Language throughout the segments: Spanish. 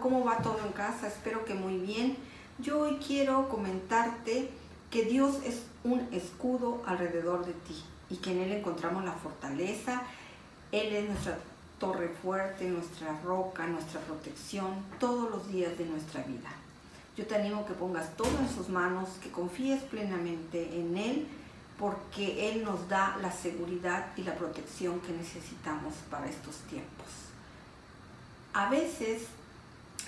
¿Cómo va todo en casa? Espero que muy bien. Yo hoy quiero comentarte que Dios es un escudo alrededor de ti y que en Él encontramos la fortaleza. Él es nuestra torre fuerte, nuestra roca, nuestra protección todos los días de nuestra vida. Yo te animo que pongas todo en sus manos, que confíes plenamente en Él porque Él nos da la seguridad y la protección que necesitamos para estos tiempos. A veces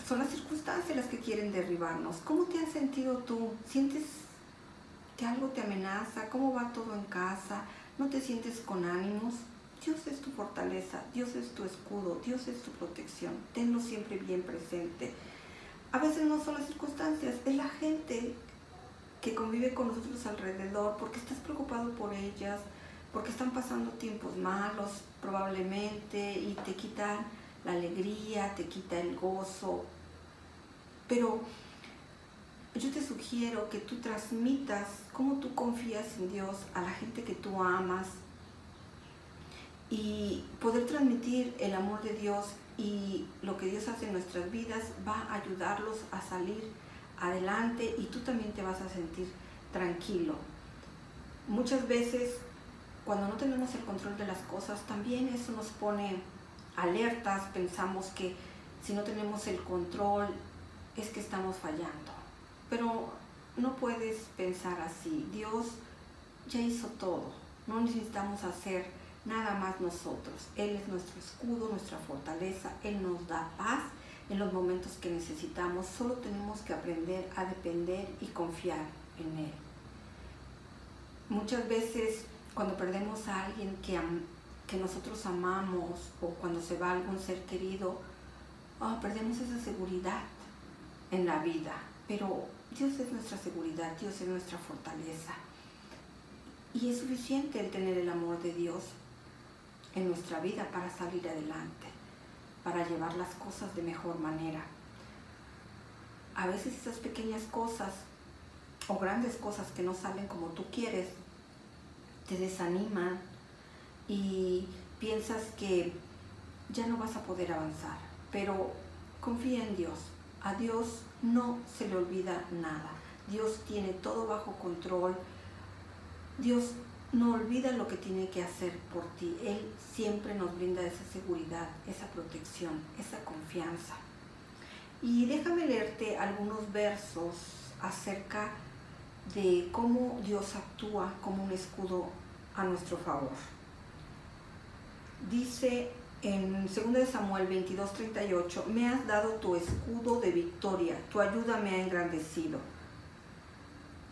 son las circunstancias las que quieren derribarnos. ¿Cómo te has sentido tú? ¿Sientes que algo te amenaza? ¿Cómo va todo en casa? ¿No te sientes con ánimos? Dios es tu fortaleza, Dios es tu escudo, Dios es tu protección. Tenlo siempre bien presente. A veces no son las circunstancias, es la gente que convive con nosotros alrededor, porque estás preocupado por ellas, porque están pasando tiempos malos probablemente y te quitan la alegría, te quita el gozo. Pero yo te sugiero que tú transmitas cómo tú confías en Dios a la gente que tú amas y poder transmitir el amor de Dios y lo que Dios hace en nuestras vidas va a ayudarlos a salir adelante y tú también te vas a sentir tranquilo. Muchas veces cuando no tenemos el control de las cosas, también eso nos pone alertas, pensamos que si no tenemos el control es que estamos fallando. Pero no puedes pensar así. Dios ya hizo todo. No necesitamos hacer nada más nosotros. Él es nuestro escudo, nuestra fortaleza. Él nos da paz en los momentos que necesitamos. Solo tenemos que aprender a depender y confiar en Él. Muchas veces cuando perdemos a alguien que, que nosotros amamos o cuando se va algún ser querido, oh, perdemos esa seguridad en la vida. Pero Dios es nuestra seguridad, Dios es nuestra fortaleza. Y es suficiente el tener el amor de Dios en nuestra vida para salir adelante para llevar las cosas de mejor manera. A veces esas pequeñas cosas o grandes cosas que no salen como tú quieres te desaniman y piensas que ya no vas a poder avanzar. Pero confía en Dios. A Dios no se le olvida nada. Dios tiene todo bajo control. Dios no olvida lo que tiene que hacer por ti. Él siempre nos brinda esa seguridad, esa protección, esa confianza. Y déjame leerte algunos versos acerca de cómo Dios actúa como un escudo a nuestro favor. Dice en 2 Samuel 22, 38, me has dado tu escudo de victoria, tu ayuda me ha engrandecido.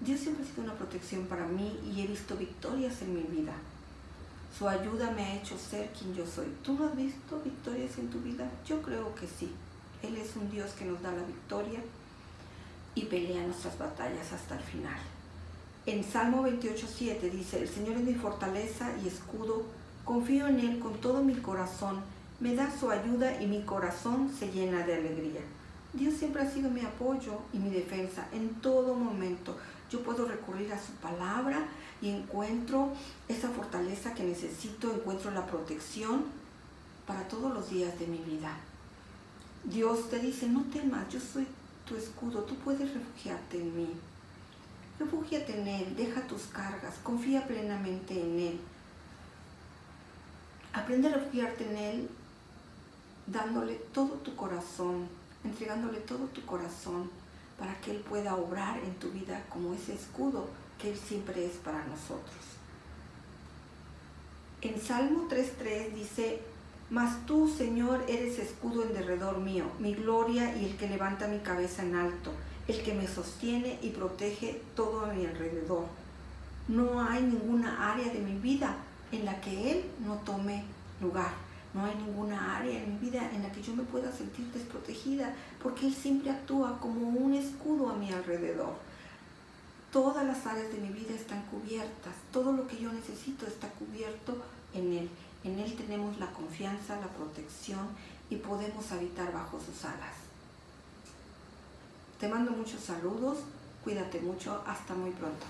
Dios siempre ha sido una protección para mí y he visto victorias en mi vida. Su ayuda me ha hecho ser quien yo soy. ¿Tú no has visto victorias en tu vida? Yo creo que sí. Él es un Dios que nos da la victoria y pelea nuestras batallas hasta el final. En Salmo 28.7 dice, el Señor es mi fortaleza y escudo, confío en Él con todo mi corazón, me da su ayuda y mi corazón se llena de alegría. Dios siempre ha sido mi apoyo y mi defensa en todo momento yo puedo recurrir a su palabra y encuentro esa fortaleza que necesito, encuentro la protección para todos los días de mi vida. Dios te dice, no temas, yo soy tu escudo, tú puedes refugiarte en mí. Refúgiate en Él, deja tus cargas, confía plenamente en Él. Aprende a refugiarte en Él dándole todo tu corazón, entregándole todo tu corazón para que Él pueda obrar en tu vida como ese escudo que Él siempre es para nosotros. En Salmo 3.3 dice, Mas tú, Señor, eres escudo en derredor mío, mi gloria y el que levanta mi cabeza en alto, el que me sostiene y protege todo a mi alrededor. No hay ninguna área de mi vida en la que Él no tome lugar. No hay ninguna área en mi vida en la que yo me pueda sentir desprotegida, porque Él siempre actúa como un escudo a mi alrededor. Todas las áreas de mi vida están cubiertas, todo lo que yo necesito está cubierto en Él. En Él tenemos la confianza, la protección y podemos habitar bajo sus alas. Te mando muchos saludos, cuídate mucho, hasta muy pronto.